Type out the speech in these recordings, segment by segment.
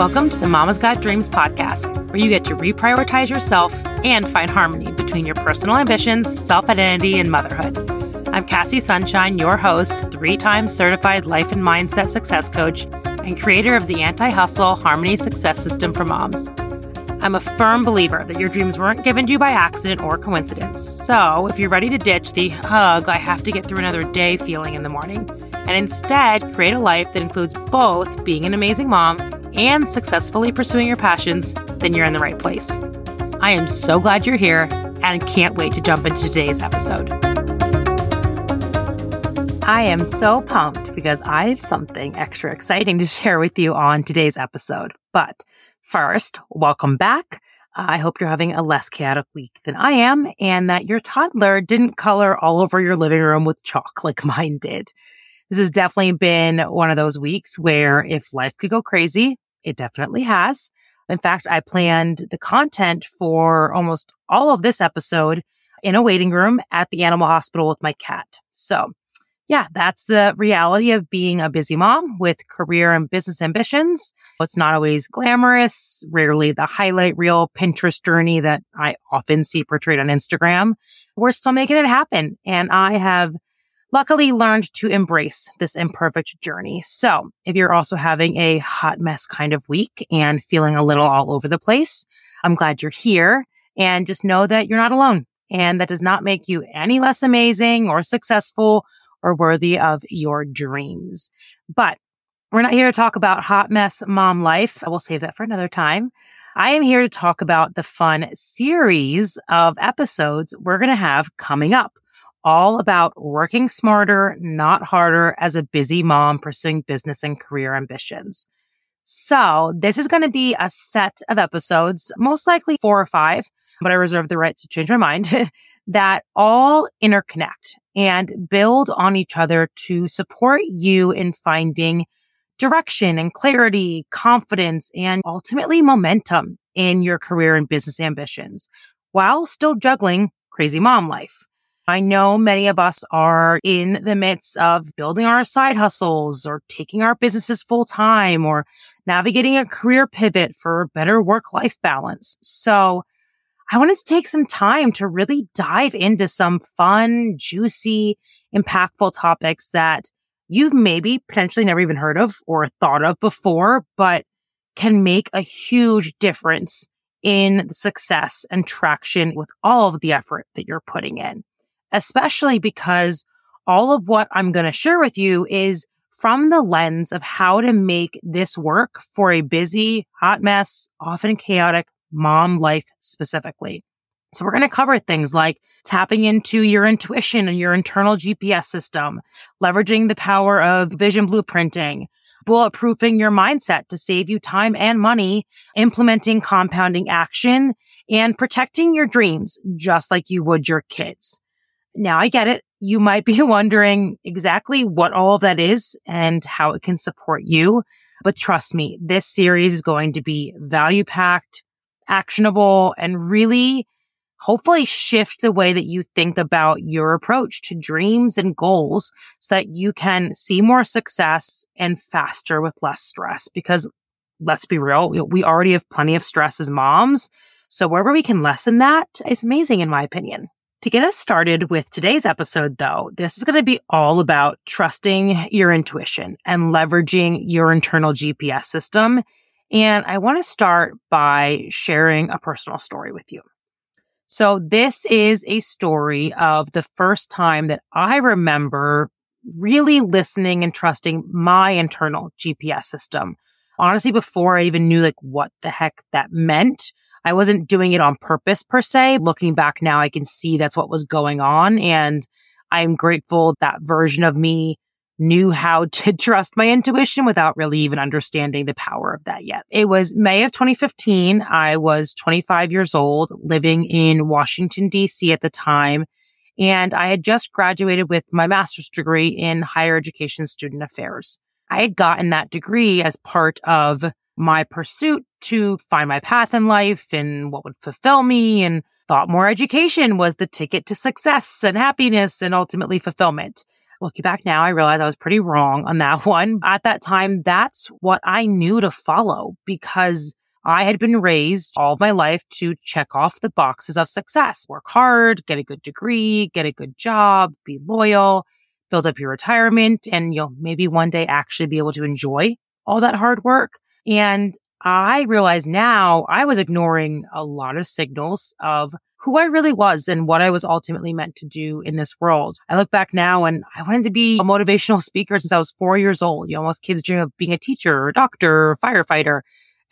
Welcome to the Mama's Got Dreams podcast, where you get to reprioritize yourself and find harmony between your personal ambitions, self identity, and motherhood. I'm Kassy Sunshine, your host, three times certified life and mindset success coach, and creator of the anti hustle harmony success system for moms. I'm a firm believer that your dreams weren't given to you by accident or coincidence. So, if you're ready to ditch the hug, I have to get through another day feeling in the morning, and instead create a life that includes both being an amazing mom and successfully pursuing your passions, then you're in the right place. I am so glad you're here and can't wait to jump into today's episode. I am so pumped because I have something extra exciting to share with you on today's episode. But first, welcome back. I hope you're having a less chaotic week than I am and that your toddler didn't color all over your living room with chalk like mine did. This has definitely been one of those weeks where if life could go crazy, it definitely has. In fact, I planned the content for almost all of this episode in a waiting room at the animal hospital with my cat. So, yeah, that's the reality of being a busy mom with career and business ambitions. It's not always glamorous, rarely the highlight reel Pinterest journey that I often see portrayed on Instagram. We're still making it happen. And I have luckily learned to embrace this imperfect journey. So if you're also having a hot mess kind of week and feeling a little all over the place, I'm glad you're here and just know that you're not alone. And that does not make you any less amazing or successful or worthy of your dreams. But we're not here to talk about hot mess mom life. I will save that for another time. I am here to talk about the fun series of episodes we're going to have coming up all about working smarter, not harder as a busy mom pursuing business and career ambitions. So this is going to be a set of episodes, most likely four or five, but I reserve the right to change my mind that all interconnect and build on each other to support you in finding direction and clarity, confidence, and ultimately momentum in your career and business ambitions while still juggling crazy mom life. I know many of us are in the midst of building our side hustles or taking our businesses full time or navigating a career pivot for better work life balance. So I wanted to take some time to really dive into some fun, juicy, impactful topics that you've maybe potentially never even heard of or thought of before, but can make a huge difference in the success and traction with all of the effort that you're putting in especially because all of what I'm going to share with you is from the lens of how to make this work for a busy, hot mess, often chaotic mom life specifically. So we're going to cover things like tapping into your intuition and your internal GPS system, leveraging the power of vision blueprinting, bulletproofing your mindset to save you time and money, implementing compounding action, and protecting your dreams just like you would your kids. Now I get it. You might be wondering exactly what all of that is and how it can support you. But trust me, this series is going to be value packed, actionable, and really hopefully shift the way that you think about your approach to dreams and goals so that you can see more success and faster with less stress. Because let's be real, we already have plenty of stress as moms. So wherever we can lessen that is amazing, in my opinion. To get us started with today's episode, though, this is going to be all about trusting your intuition and leveraging your internal GPS system. And I want to start by sharing a personal story with you. So this is a story of the first time that I remember really listening and trusting my internal GPS system. Honestly, before I even knew like what the heck that meant, I wasn't doing it on purpose per se. Looking back now, I can see that's what was going on. And I'm grateful that version of me knew how to trust my intuition without really even understanding the power of that yet. It was May of 2015. I was 25 years old, living in Washington, DC at the time. And I had just graduated with my master's degree in higher education student affairs. I had gotten that degree as part of my pursuit to find my path in life and what would fulfill me and thought more education was the ticket to success and happiness and ultimately fulfillment. Looking back now, I realize I was pretty wrong on that one. At that time, that's what I knew to follow because I had been raised all my life to check off the boxes of success, work hard, get a good degree, get a good job, be loyal, build up your retirement, and you'll maybe one day actually be able to enjoy all that hard work. And I realize now I was ignoring a lot of signals of who I really was and what I was ultimately meant to do in this world. I look back now and I wanted to be a motivational speaker since I was four years old. You know, most kids dream of being a teacher or a doctor or firefighter.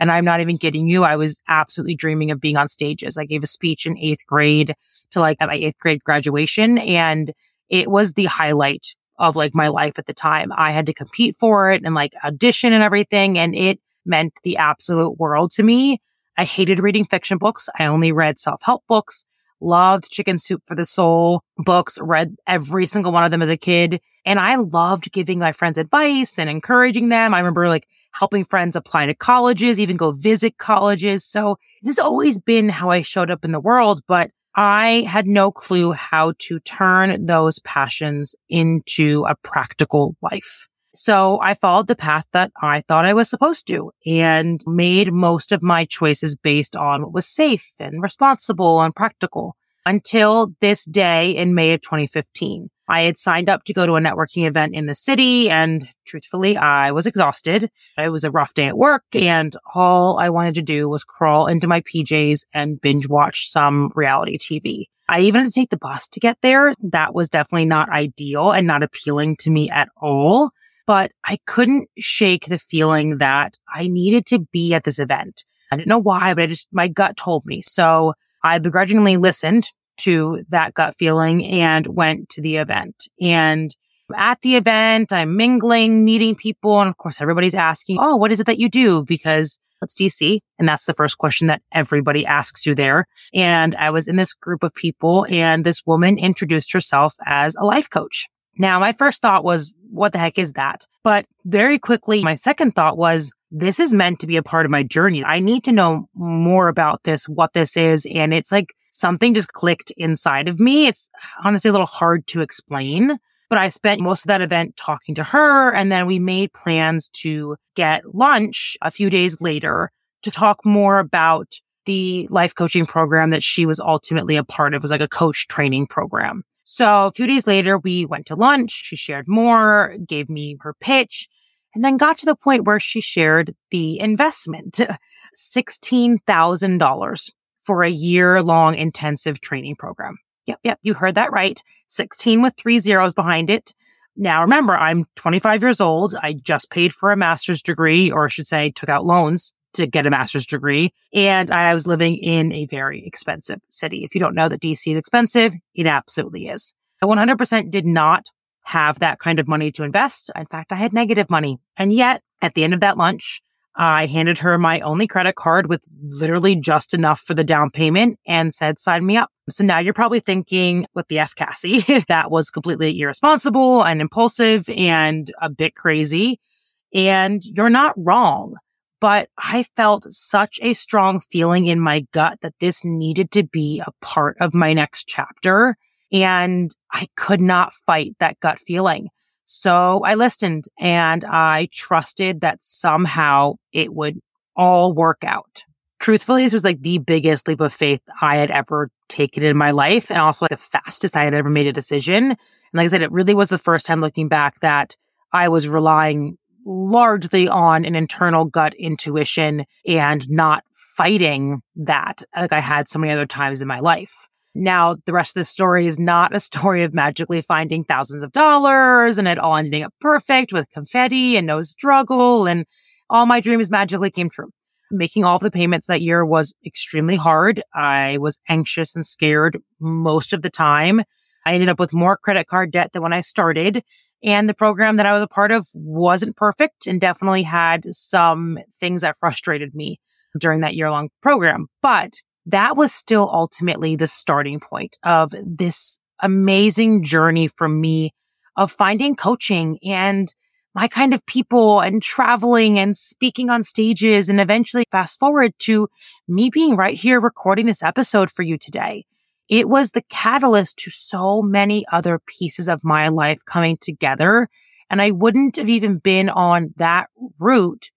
And I'm not even kidding you. I was absolutely dreaming of being on stages. I gave a speech in eighth grade to like my eighth grade graduation and it was the highlight of like my life at the time. I had to compete for it and like audition and everything. And it meant the absolute world to me. I hated reading fiction books. I only read self help books, loved Chicken Soup for the Soul books, read every single one of them as a kid. And I loved giving my friends advice and encouraging them. I remember like helping friends apply to colleges, even go visit colleges. So this has always been how I showed up in the world, but I had no clue how to turn those passions into a practical life. So I followed the path that I thought I was supposed to and made most of my choices based on what was safe and responsible and practical until this day in May of 2015. I had signed up to go to a networking event in the city and truthfully, I was exhausted. It was a rough day at work and all I wanted to do was crawl into my PJs and binge watch some reality TV. I even had to take the bus to get there. That was definitely not ideal and not appealing to me at all but I couldn't shake the feeling that I needed to be at this event. I didn't know why, but I just, my gut told me. So I begrudgingly listened to that gut feeling and went to the event. And at the event, I'm mingling, meeting people. And of course, everybody's asking, Oh, what is it that you do? Because it's DC. And that's the first question that everybody asks you there. And I was in this group of people and this woman introduced herself as a life coach. Now, my first thought was, what the heck is that? But very quickly, my second thought was, this is meant to be a part of my journey. I need to know more about this, what this is. And it's like something just clicked inside of me. It's honestly a little hard to explain, but I spent most of that event talking to her. And then we made plans to get lunch a few days later to talk more about the life coaching program that she was ultimately a part of. It was like a coach training program. So a few days later, we went to lunch. She shared more, gave me her pitch, and then got to the point where she shared the investment $16,000 for a year long intensive training program. Yep, yep, you heard that right. 16 with three zeros behind it. Now remember, I'm 25 years old. I just paid for a master's degree, or I should say, took out loans to get a master's degree. And I was living in a very expensive city. If you don't know that DC is expensive, it absolutely is. I 100% did not have that kind of money to invest. In fact, I had negative money. And yet at the end of that lunch, I handed her my only credit card with literally just enough for the down payment and said, sign me up. So now you're probably thinking, what the F, Kassy? that was completely irresponsible and impulsive and a bit crazy. And you're not wrong but I felt such a strong feeling in my gut that this needed to be a part of my next chapter. And I could not fight that gut feeling. So I listened and I trusted that somehow it would all work out. Truthfully, this was like the biggest leap of faith I had ever taken in my life and also like the fastest I had ever made a decision. And like I said, it really was the first time looking back that I was relying largely on an internal gut intuition and not fighting that like I had so many other times in my life. Now, the rest of the story is not a story of magically finding thousands of dollars and it all ending up perfect with confetti and no struggle and all my dreams magically came true. Making all of the payments that year was extremely hard. I was anxious and scared most of the time. I ended up with more credit card debt than when I started. And the program that I was a part of wasn't perfect and definitely had some things that frustrated me during that year long program. But that was still ultimately the starting point of this amazing journey for me of finding coaching and my kind of people and traveling and speaking on stages and eventually fast forward to me being right here recording this episode for you today. It was the catalyst to so many other pieces of my life coming together. And I wouldn't have even been on that route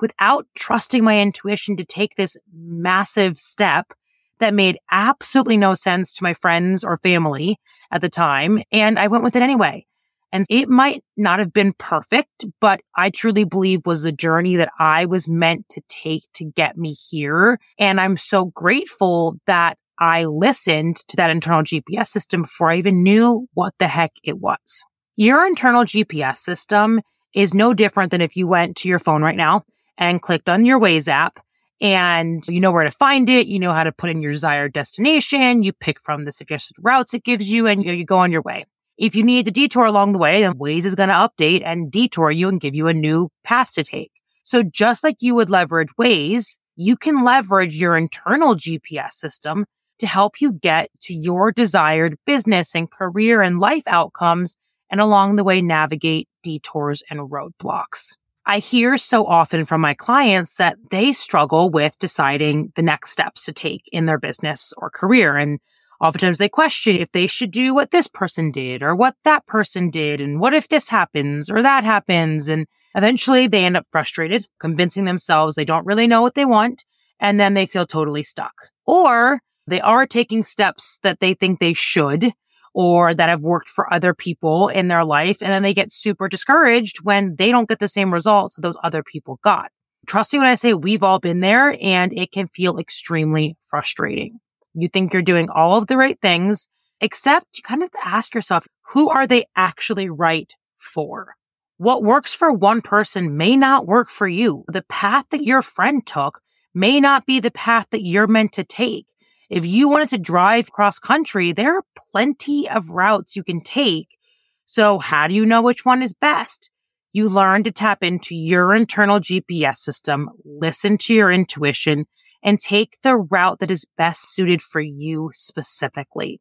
without trusting my intuition to take this massive step that made absolutely no sense to my friends or family at the time. And I went with it anyway. And it might not have been perfect, but I truly believe was the journey that I was meant to take to get me here. And I'm so grateful that I listened to that internal GPS system before I even knew what the heck it was. Your internal GPS system is no different than if you went to your phone right now and clicked on your Waze app and you know where to find it. You know how to put in your desired destination. You pick from the suggested routes it gives you and you go on your way. If you need to detour along the way, then Waze is going to update and detour you and give you a new path to take. So just like you would leverage Waze, you can leverage your internal GPS system to help you get to your desired business and career and life outcomes and along the way navigate detours and roadblocks. I hear so often from my clients that they struggle with deciding the next steps to take in their business or career. And oftentimes they question if they should do what this person did or what that person did. And what if this happens or that happens? And eventually they end up frustrated, convincing themselves they don't really know what they want. And then they feel totally stuck. Or they are taking steps that they think they should or that have worked for other people in their life. And then they get super discouraged when they don't get the same results those other people got. Trust me when I say we've all been there and it can feel extremely frustrating. You think you're doing all of the right things, except you kind of have to ask yourself, who are they actually right for? What works for one person may not work for you. The path that your friend took may not be the path that you're meant to take. If you wanted to drive cross country, there are plenty of routes you can take. So how do you know which one is best? You learn to tap into your internal GPS system, listen to your intuition, and take the route that is best suited for you specifically.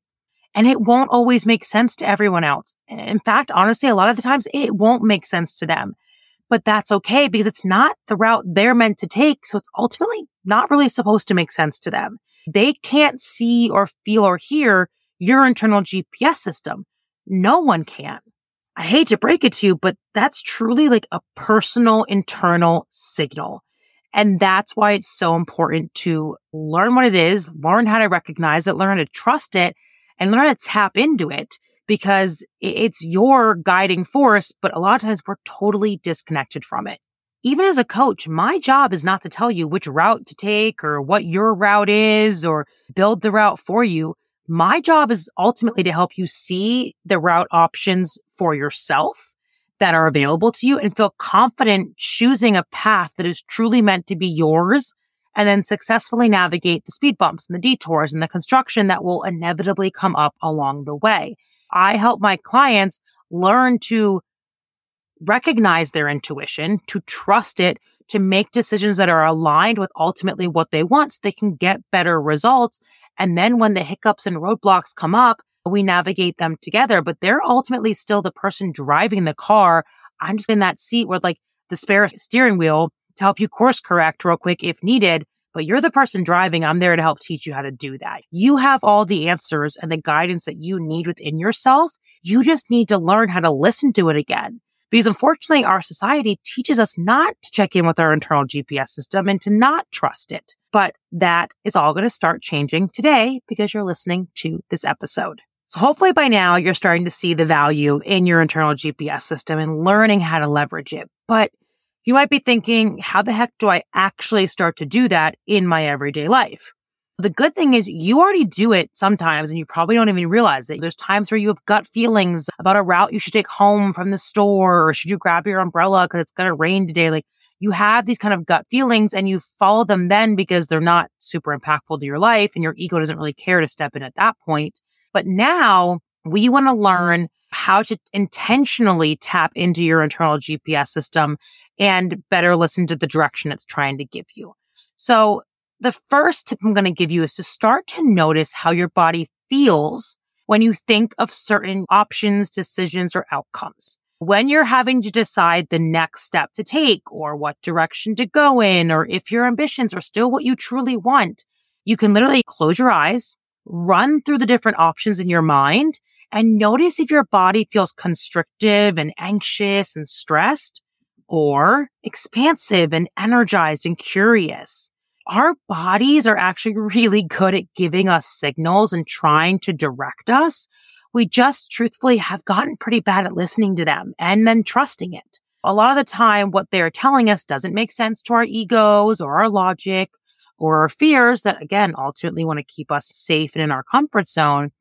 And it won't always make sense to everyone else. In fact, honestly, a lot of the times it won't make sense to them but that's okay because it's not the route they're meant to take. So it's ultimately not really supposed to make sense to them. They can't see or feel or hear your internal GPS system. No one can. I hate to break it to you, but that's truly like a personal internal signal. And that's why it's so important to learn what it is, learn how to recognize it, learn how to trust it, and learn how to tap into it because it's your guiding force, but a lot of times we're totally disconnected from it. Even as a coach, my job is not to tell you which route to take or what your route is or build the route for you. My job is ultimately to help you see the route options for yourself that are available to you and feel confident choosing a path that is truly meant to be yours and then successfully navigate the speed bumps and the detours and the construction that will inevitably come up along the way. I help my clients learn to recognize their intuition, to trust it, to make decisions that are aligned with ultimately what they want so they can get better results. And then when the hiccups and roadblocks come up, we navigate them together, but they're ultimately still the person driving the car. I'm just in that seat with like the spare steering wheel to help you course correct real quick if needed but you're the person driving. I'm there to help teach you how to do that. You have all the answers and the guidance that you need within yourself. You just need to learn how to listen to it again. Because unfortunately, our society teaches us not to check in with our internal GPS system and to not trust it. But that is all going to start changing today because you're listening to this episode. So hopefully by now you're starting to see the value in your internal GPS system and learning how to leverage it. But you might be thinking, how the heck do I actually start to do that in my everyday life? The good thing is you already do it sometimes and you probably don't even realize it. There's times where you have gut feelings about a route you should take home from the store or should you grab your umbrella because it's going to rain today. Like you have these kind of gut feelings and you follow them then because they're not super impactful to your life and your ego doesn't really care to step in at that point. But now we want to learn how to intentionally tap into your internal GPS system and better listen to the direction it's trying to give you. So the first tip I'm going to give you is to start to notice how your body feels when you think of certain options, decisions, or outcomes. When you're having to decide the next step to take or what direction to go in, or if your ambitions are still what you truly want, you can literally close your eyes run through the different options in your mind and notice if your body feels constrictive and anxious and stressed or expansive and energized and curious. Our bodies are actually really good at giving us signals and trying to direct us. We just truthfully have gotten pretty bad at listening to them and then trusting it. A lot of the time, what they're telling us doesn't make sense to our egos or our logic or our fears that again, ultimately want to keep us safe and in our comfort zone.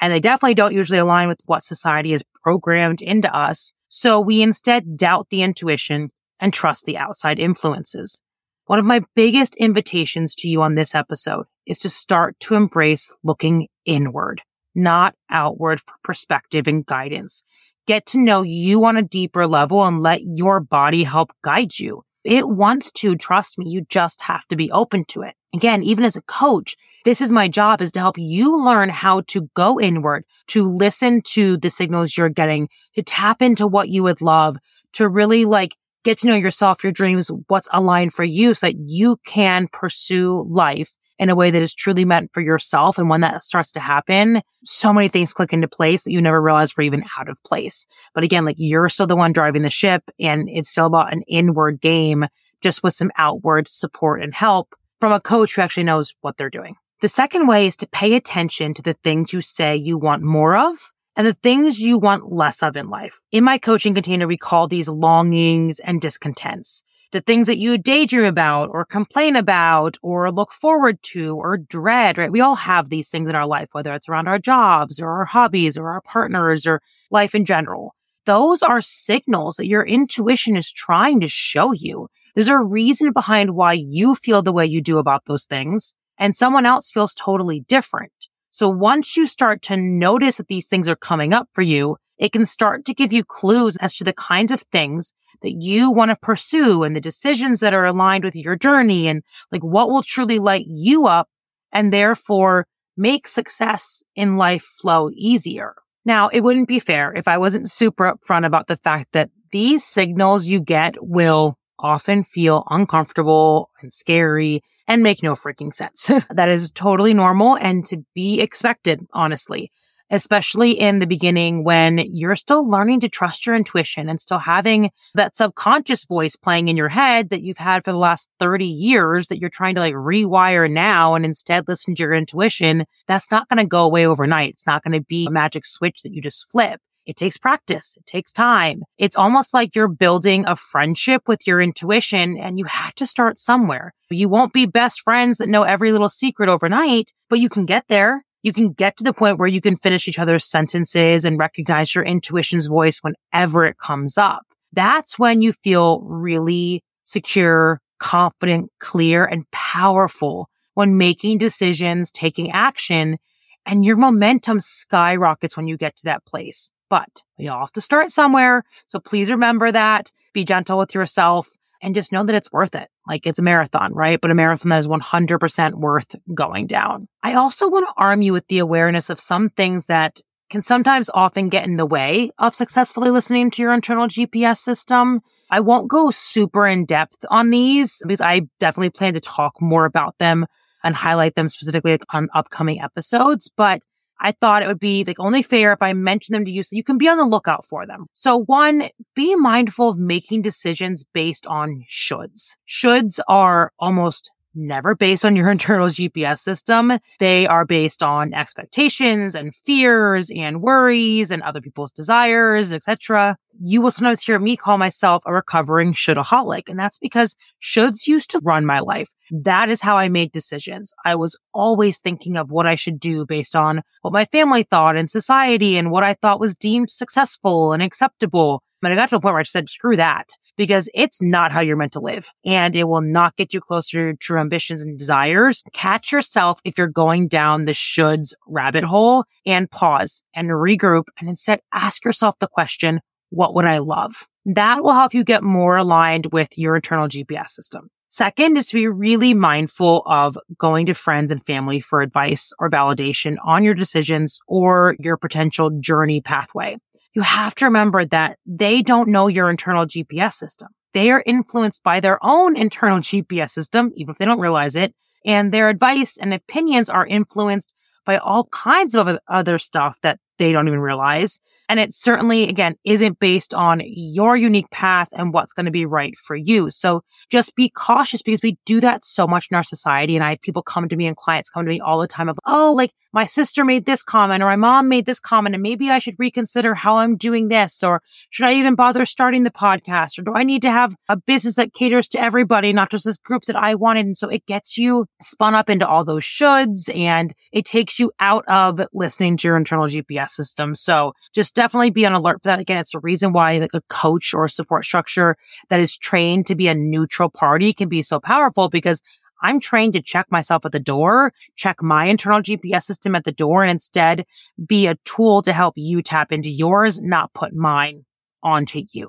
And they definitely don't usually align with what society has programmed into us. So we instead doubt the intuition and trust the outside influences. One of my biggest invitations to you on this episode is to start to embrace looking inward, not outward for perspective and guidance. Get to know you on a deeper level and let your body help guide you. It wants to trust me. You just have to be open to it. Again, even as a coach, this is my job is to help you learn how to go inward, to listen to the signals you're getting, to tap into what you would love, to really like get to know yourself, your dreams, what's aligned for you so that you can pursue life in a way that is truly meant for yourself. And when that starts to happen, so many things click into place that you never realized were even out of place. But again, like you're still the one driving the ship and it's still about an inward game, just with some outward support and help from a coach who actually knows what they're doing. The second way is to pay attention to the things you say you want more of and the things you want less of in life. In my coaching container, we call these longings and discontents the things that you daydream about or complain about or look forward to or dread, right? We all have these things in our life, whether it's around our jobs or our hobbies or our partners or life in general. Those are signals that your intuition is trying to show you. There's a reason behind why you feel the way you do about those things and someone else feels totally different. So once you start to notice that these things are coming up for you, it can start to give you clues as to the kinds of things that you want to pursue and the decisions that are aligned with your journey and like what will truly light you up and therefore make success in life flow easier. Now, it wouldn't be fair if I wasn't super upfront about the fact that these signals you get will often feel uncomfortable and scary and make no freaking sense. that is totally normal and to be expected, honestly especially in the beginning when you're still learning to trust your intuition and still having that subconscious voice playing in your head that you've had for the last 30 years that you're trying to like rewire now and instead listen to your intuition. That's not going to go away overnight. It's not going to be a magic switch that you just flip. It takes practice. It takes time. It's almost like you're building a friendship with your intuition and you have to start somewhere. You won't be best friends that know every little secret overnight, but you can get there you can get to the point where you can finish each other's sentences and recognize your intuition's voice whenever it comes up. That's when you feel really secure, confident, clear, and powerful when making decisions, taking action, and your momentum skyrockets when you get to that place. But we all have to start somewhere. So please remember that. Be gentle with yourself and just know that it's worth it. Like it's a marathon, right? But a marathon that is 100% worth going down. I also want to arm you with the awareness of some things that can sometimes often get in the way of successfully listening to your internal GPS system. I won't go super in depth on these because I definitely plan to talk more about them and highlight them specifically on upcoming episodes. But I thought it would be like only fair if I mention them to you so you can be on the lookout for them. So one, be mindful of making decisions based on shoulds. Shoulds are almost never based on your internal GPS system. They are based on expectations and fears and worries and other people's desires, etc. You will sometimes hear me call myself a recovering shouldaholic, and that's because shoulds used to run my life. That is how I made decisions. I was always thinking of what I should do based on what my family thought and society and what I thought was deemed successful and acceptable. But I got to a point where I said, screw that, because it's not how you're meant to live and it will not get you closer to your true ambitions and desires. Catch yourself if you're going down the shoulds rabbit hole and pause and regroup and instead ask yourself the question, what would I love? That will help you get more aligned with your internal GPS system. Second is to be really mindful of going to friends and family for advice or validation on your decisions or your potential journey pathway you have to remember that they don't know your internal GPS system. They are influenced by their own internal GPS system, even if they don't realize it. And their advice and opinions are influenced by all kinds of other stuff that they don't even realize. And it certainly, again, isn't based on your unique path and what's going to be right for you. So just be cautious because we do that so much in our society. And I have people come to me and clients come to me all the time of, oh, like my sister made this comment or my mom made this comment and maybe I should reconsider how I'm doing this or should I even bother starting the podcast or do I need to have a business that caters to everybody, not just this group that I wanted? And so it gets you spun up into all those shoulds and it takes you out of listening to your internal GPS system. So just definitely be on alert for that. Again, it's the reason why like a coach or a support structure that is trained to be a neutral party can be so powerful because I'm trained to check myself at the door, check my internal GPS system at the door, and instead be a tool to help you tap into yours, not put mine onto you.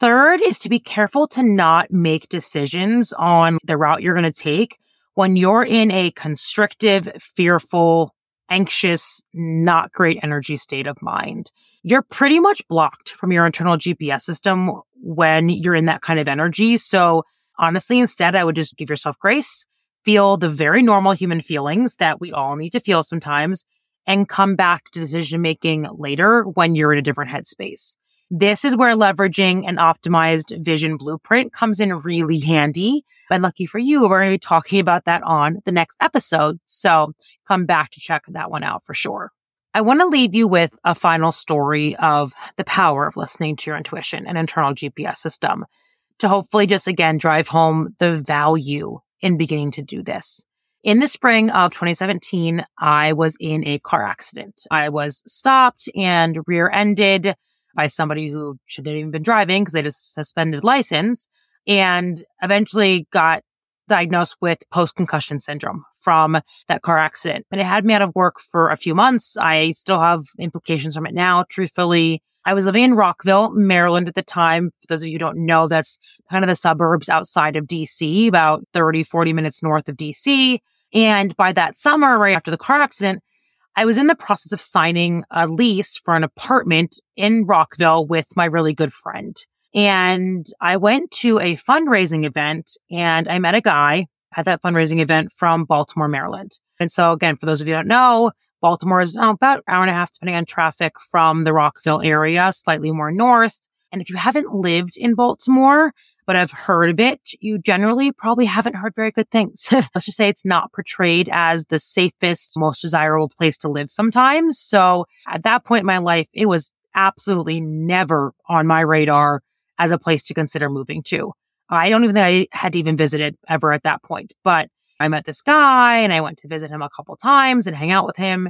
Third is to be careful to not make decisions on the route you're going to take when you're in a constrictive, fearful, anxious, not great energy state of mind you're pretty much blocked from your internal GPS system when you're in that kind of energy. So honestly, instead, I would just give yourself grace, feel the very normal human feelings that we all need to feel sometimes, and come back to decision making later when you're in a different headspace. This is where leveraging an optimized vision blueprint comes in really handy. And lucky for you, we're going to be talking about that on the next episode. So come back to check that one out for sure. I want to leave you with a final story of the power of listening to your intuition and internal GPS system to hopefully just again drive home the value in beginning to do this. In the spring of 2017, I was in a car accident. I was stopped and rear ended by somebody who shouldn't have even been driving because they just suspended license and eventually got diagnosed with post concussion syndrome from that car accident. And it had me out of work for a few months. I still have implications from it now, truthfully. I was living in Rockville, Maryland at the time. For those of you who don't know, that's kind of the suburbs outside of DC, about 30, 40 minutes north of DC. And by that summer, right after the car accident, I was in the process of signing a lease for an apartment in Rockville with my really good friend. And I went to a fundraising event and I met a guy at that fundraising event from Baltimore, Maryland. And so again, for those of you who don't know, Baltimore is oh, about an hour and a half, depending on traffic from the Rockville area, slightly more north. And if you haven't lived in Baltimore, but have heard of it, you generally probably haven't heard very good things. Let's just say it's not portrayed as the safest, most desirable place to live sometimes. So at that point in my life, it was absolutely never on my radar as a place to consider moving to. I don't even think I had even visited ever at that point, but I met this guy and I went to visit him a couple times and hang out with him.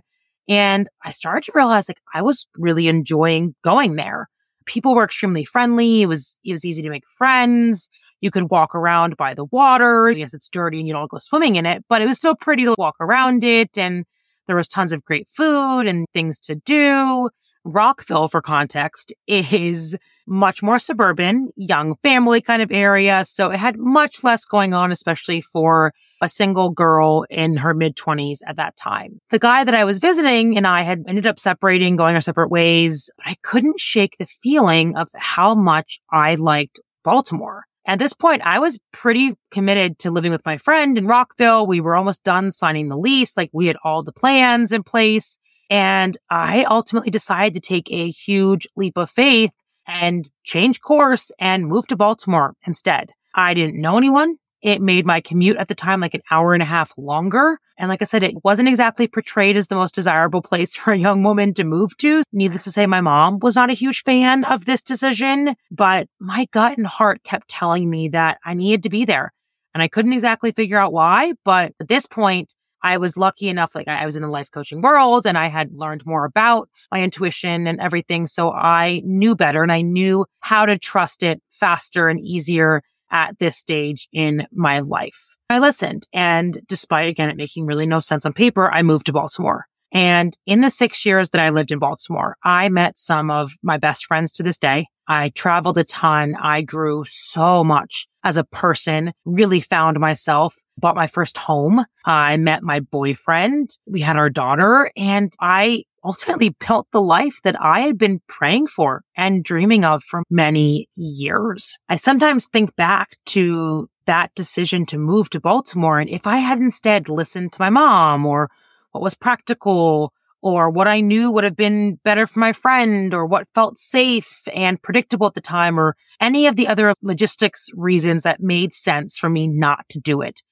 And I started to realize like I was really enjoying going there. People were extremely friendly. It was, it was easy to make friends. You could walk around by the water. Yes, it's dirty and you don't go swimming in it, but it was still pretty to walk around it. And there was tons of great food and things to do. Rockville, for context, is much more suburban, young family kind of area. So it had much less going on, especially for a single girl in her mid 20s at that time. The guy that I was visiting and I had ended up separating, going our separate ways, I couldn't shake the feeling of how much I liked Baltimore. At this point, I was pretty committed to living with my friend in Rockville. We were almost done signing the lease. Like we had all the plans in place. And I ultimately decided to take a huge leap of faith and change course and move to Baltimore instead. I didn't know anyone. It made my commute at the time like an hour and a half longer. And like I said, it wasn't exactly portrayed as the most desirable place for a young woman to move to. Needless to say, my mom was not a huge fan of this decision, but my gut and heart kept telling me that I needed to be there. And I couldn't exactly figure out why. But at this point, I was lucky enough, like I was in the life coaching world and I had learned more about my intuition and everything. So I knew better and I knew how to trust it faster and easier at this stage in my life. I listened. And despite again, it making really no sense on paper, I moved to Baltimore. And in the six years that I lived in Baltimore, I met some of my best friends to this day. I traveled a ton. I grew so much as a person, really found myself, bought my first home. I met my boyfriend. We had our daughter and I ultimately built the life that I had been praying for and dreaming of for many years. I sometimes think back to that decision to move to Baltimore. And if I had instead listened to my mom or what was practical or what I knew would have been better for my friend or what felt safe and predictable at the time or any of the other logistics reasons that made sense for me not to do it.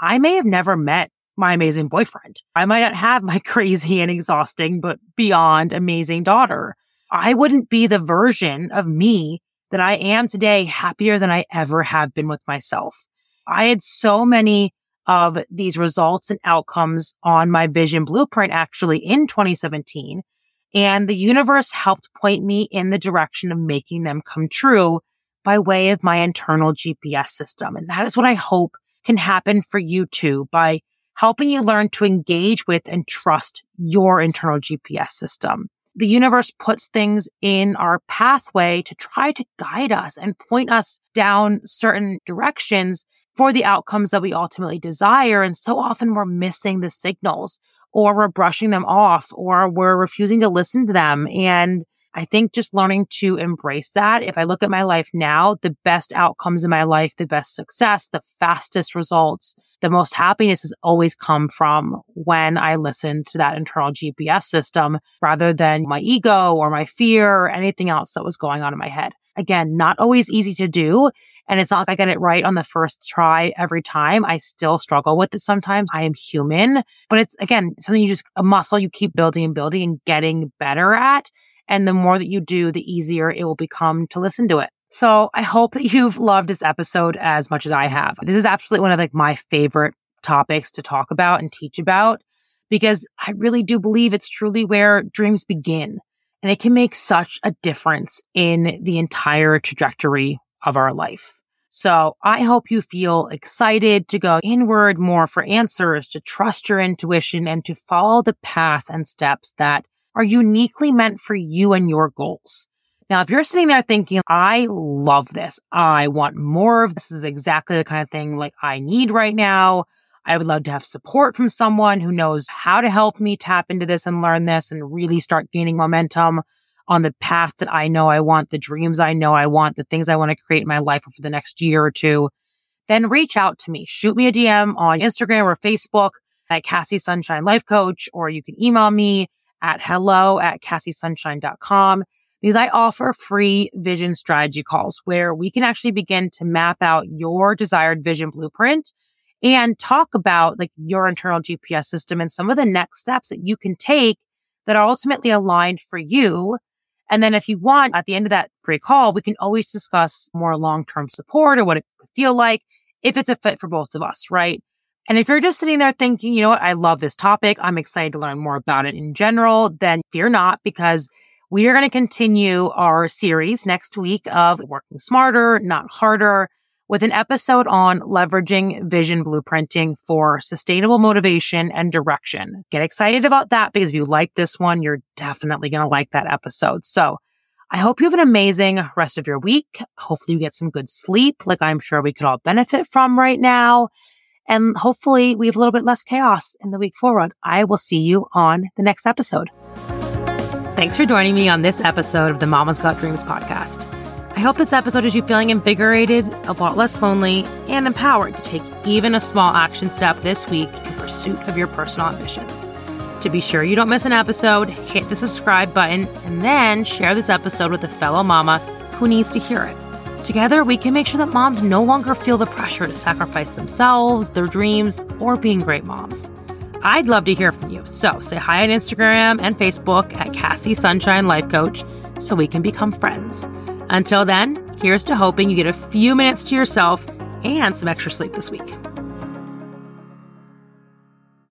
I may have never met my amazing boyfriend. I might not have my crazy and exhausting, but beyond amazing daughter. I wouldn't be the version of me that I am today happier than I ever have been with myself. I had so many of these results and outcomes on my vision blueprint actually in 2017. And the universe helped point me in the direction of making them come true by way of my internal GPS system. And that is what I hope can happen for you too by helping you learn to engage with and trust your internal GPS system. The universe puts things in our pathway to try to guide us and point us down certain directions for the outcomes that we ultimately desire. And so often we're missing the signals or we're brushing them off or we're refusing to listen to them. And I think just learning to embrace that. If I look at my life now, the best outcomes in my life, the best success, the fastest results, the most happiness has always come from when I listen to that internal GPS system rather than my ego or my fear or anything else that was going on in my head. Again, not always easy to do. And it's not like I get it right on the first try every time. I still struggle with it sometimes. I am human, but it's again, something you just, a muscle you keep building and building and getting better at. And the more that you do, the easier it will become to listen to it. So I hope that you've loved this episode as much as I have. This is absolutely one of like my favorite topics to talk about and teach about because I really do believe it's truly where dreams begin and it can make such a difference in the entire trajectory of our life. So I hope you feel excited to go inward more for answers, to trust your intuition and to follow the path and steps that are uniquely meant for you and your goals. Now, if you're sitting there thinking, I love this. I want more of this. this is exactly the kind of thing like I need right now. I would love to have support from someone who knows how to help me tap into this and learn this and really start gaining momentum on the path that I know I want, the dreams I know I want, the things I want to create in my life for the next year or two, then reach out to me. Shoot me a DM on Instagram or Facebook at Kassy Sunshine Life Coach, or you can email me at hello at kassysunshine.com because I offer free vision strategy calls where we can actually begin to map out your desired vision blueprint and talk about like your internal GPS system and some of the next steps that you can take that are ultimately aligned for you and then if you want, at the end of that free call, we can always discuss more long-term support or what it could feel like if it's a fit for both of us, right? And if you're just sitting there thinking, you know what, I love this topic. I'm excited to learn more about it in general, then fear not because we are going to continue our series next week of working smarter, not harder with an episode on leveraging vision blueprinting for sustainable motivation and direction. Get excited about that because if you like this one, you're definitely going to like that episode. So I hope you have an amazing rest of your week. Hopefully you get some good sleep, like I'm sure we could all benefit from right now. And hopefully we have a little bit less chaos in the week forward. I will see you on the next episode. Thanks for joining me on this episode of the Mama's Got Dreams podcast. I hope this episode has you feeling invigorated, a lot less lonely, and empowered to take even a small action step this week in pursuit of your personal ambitions. To be sure you don't miss an episode, hit the subscribe button and then share this episode with a fellow mama who needs to hear it. Together, we can make sure that moms no longer feel the pressure to sacrifice themselves, their dreams, or being great moms. I'd love to hear from you. So say hi on Instagram and Facebook at Kassy Sunshine Life Coach so we can become friends. Until then, here's to hoping you get a few minutes to yourself and some extra sleep this week.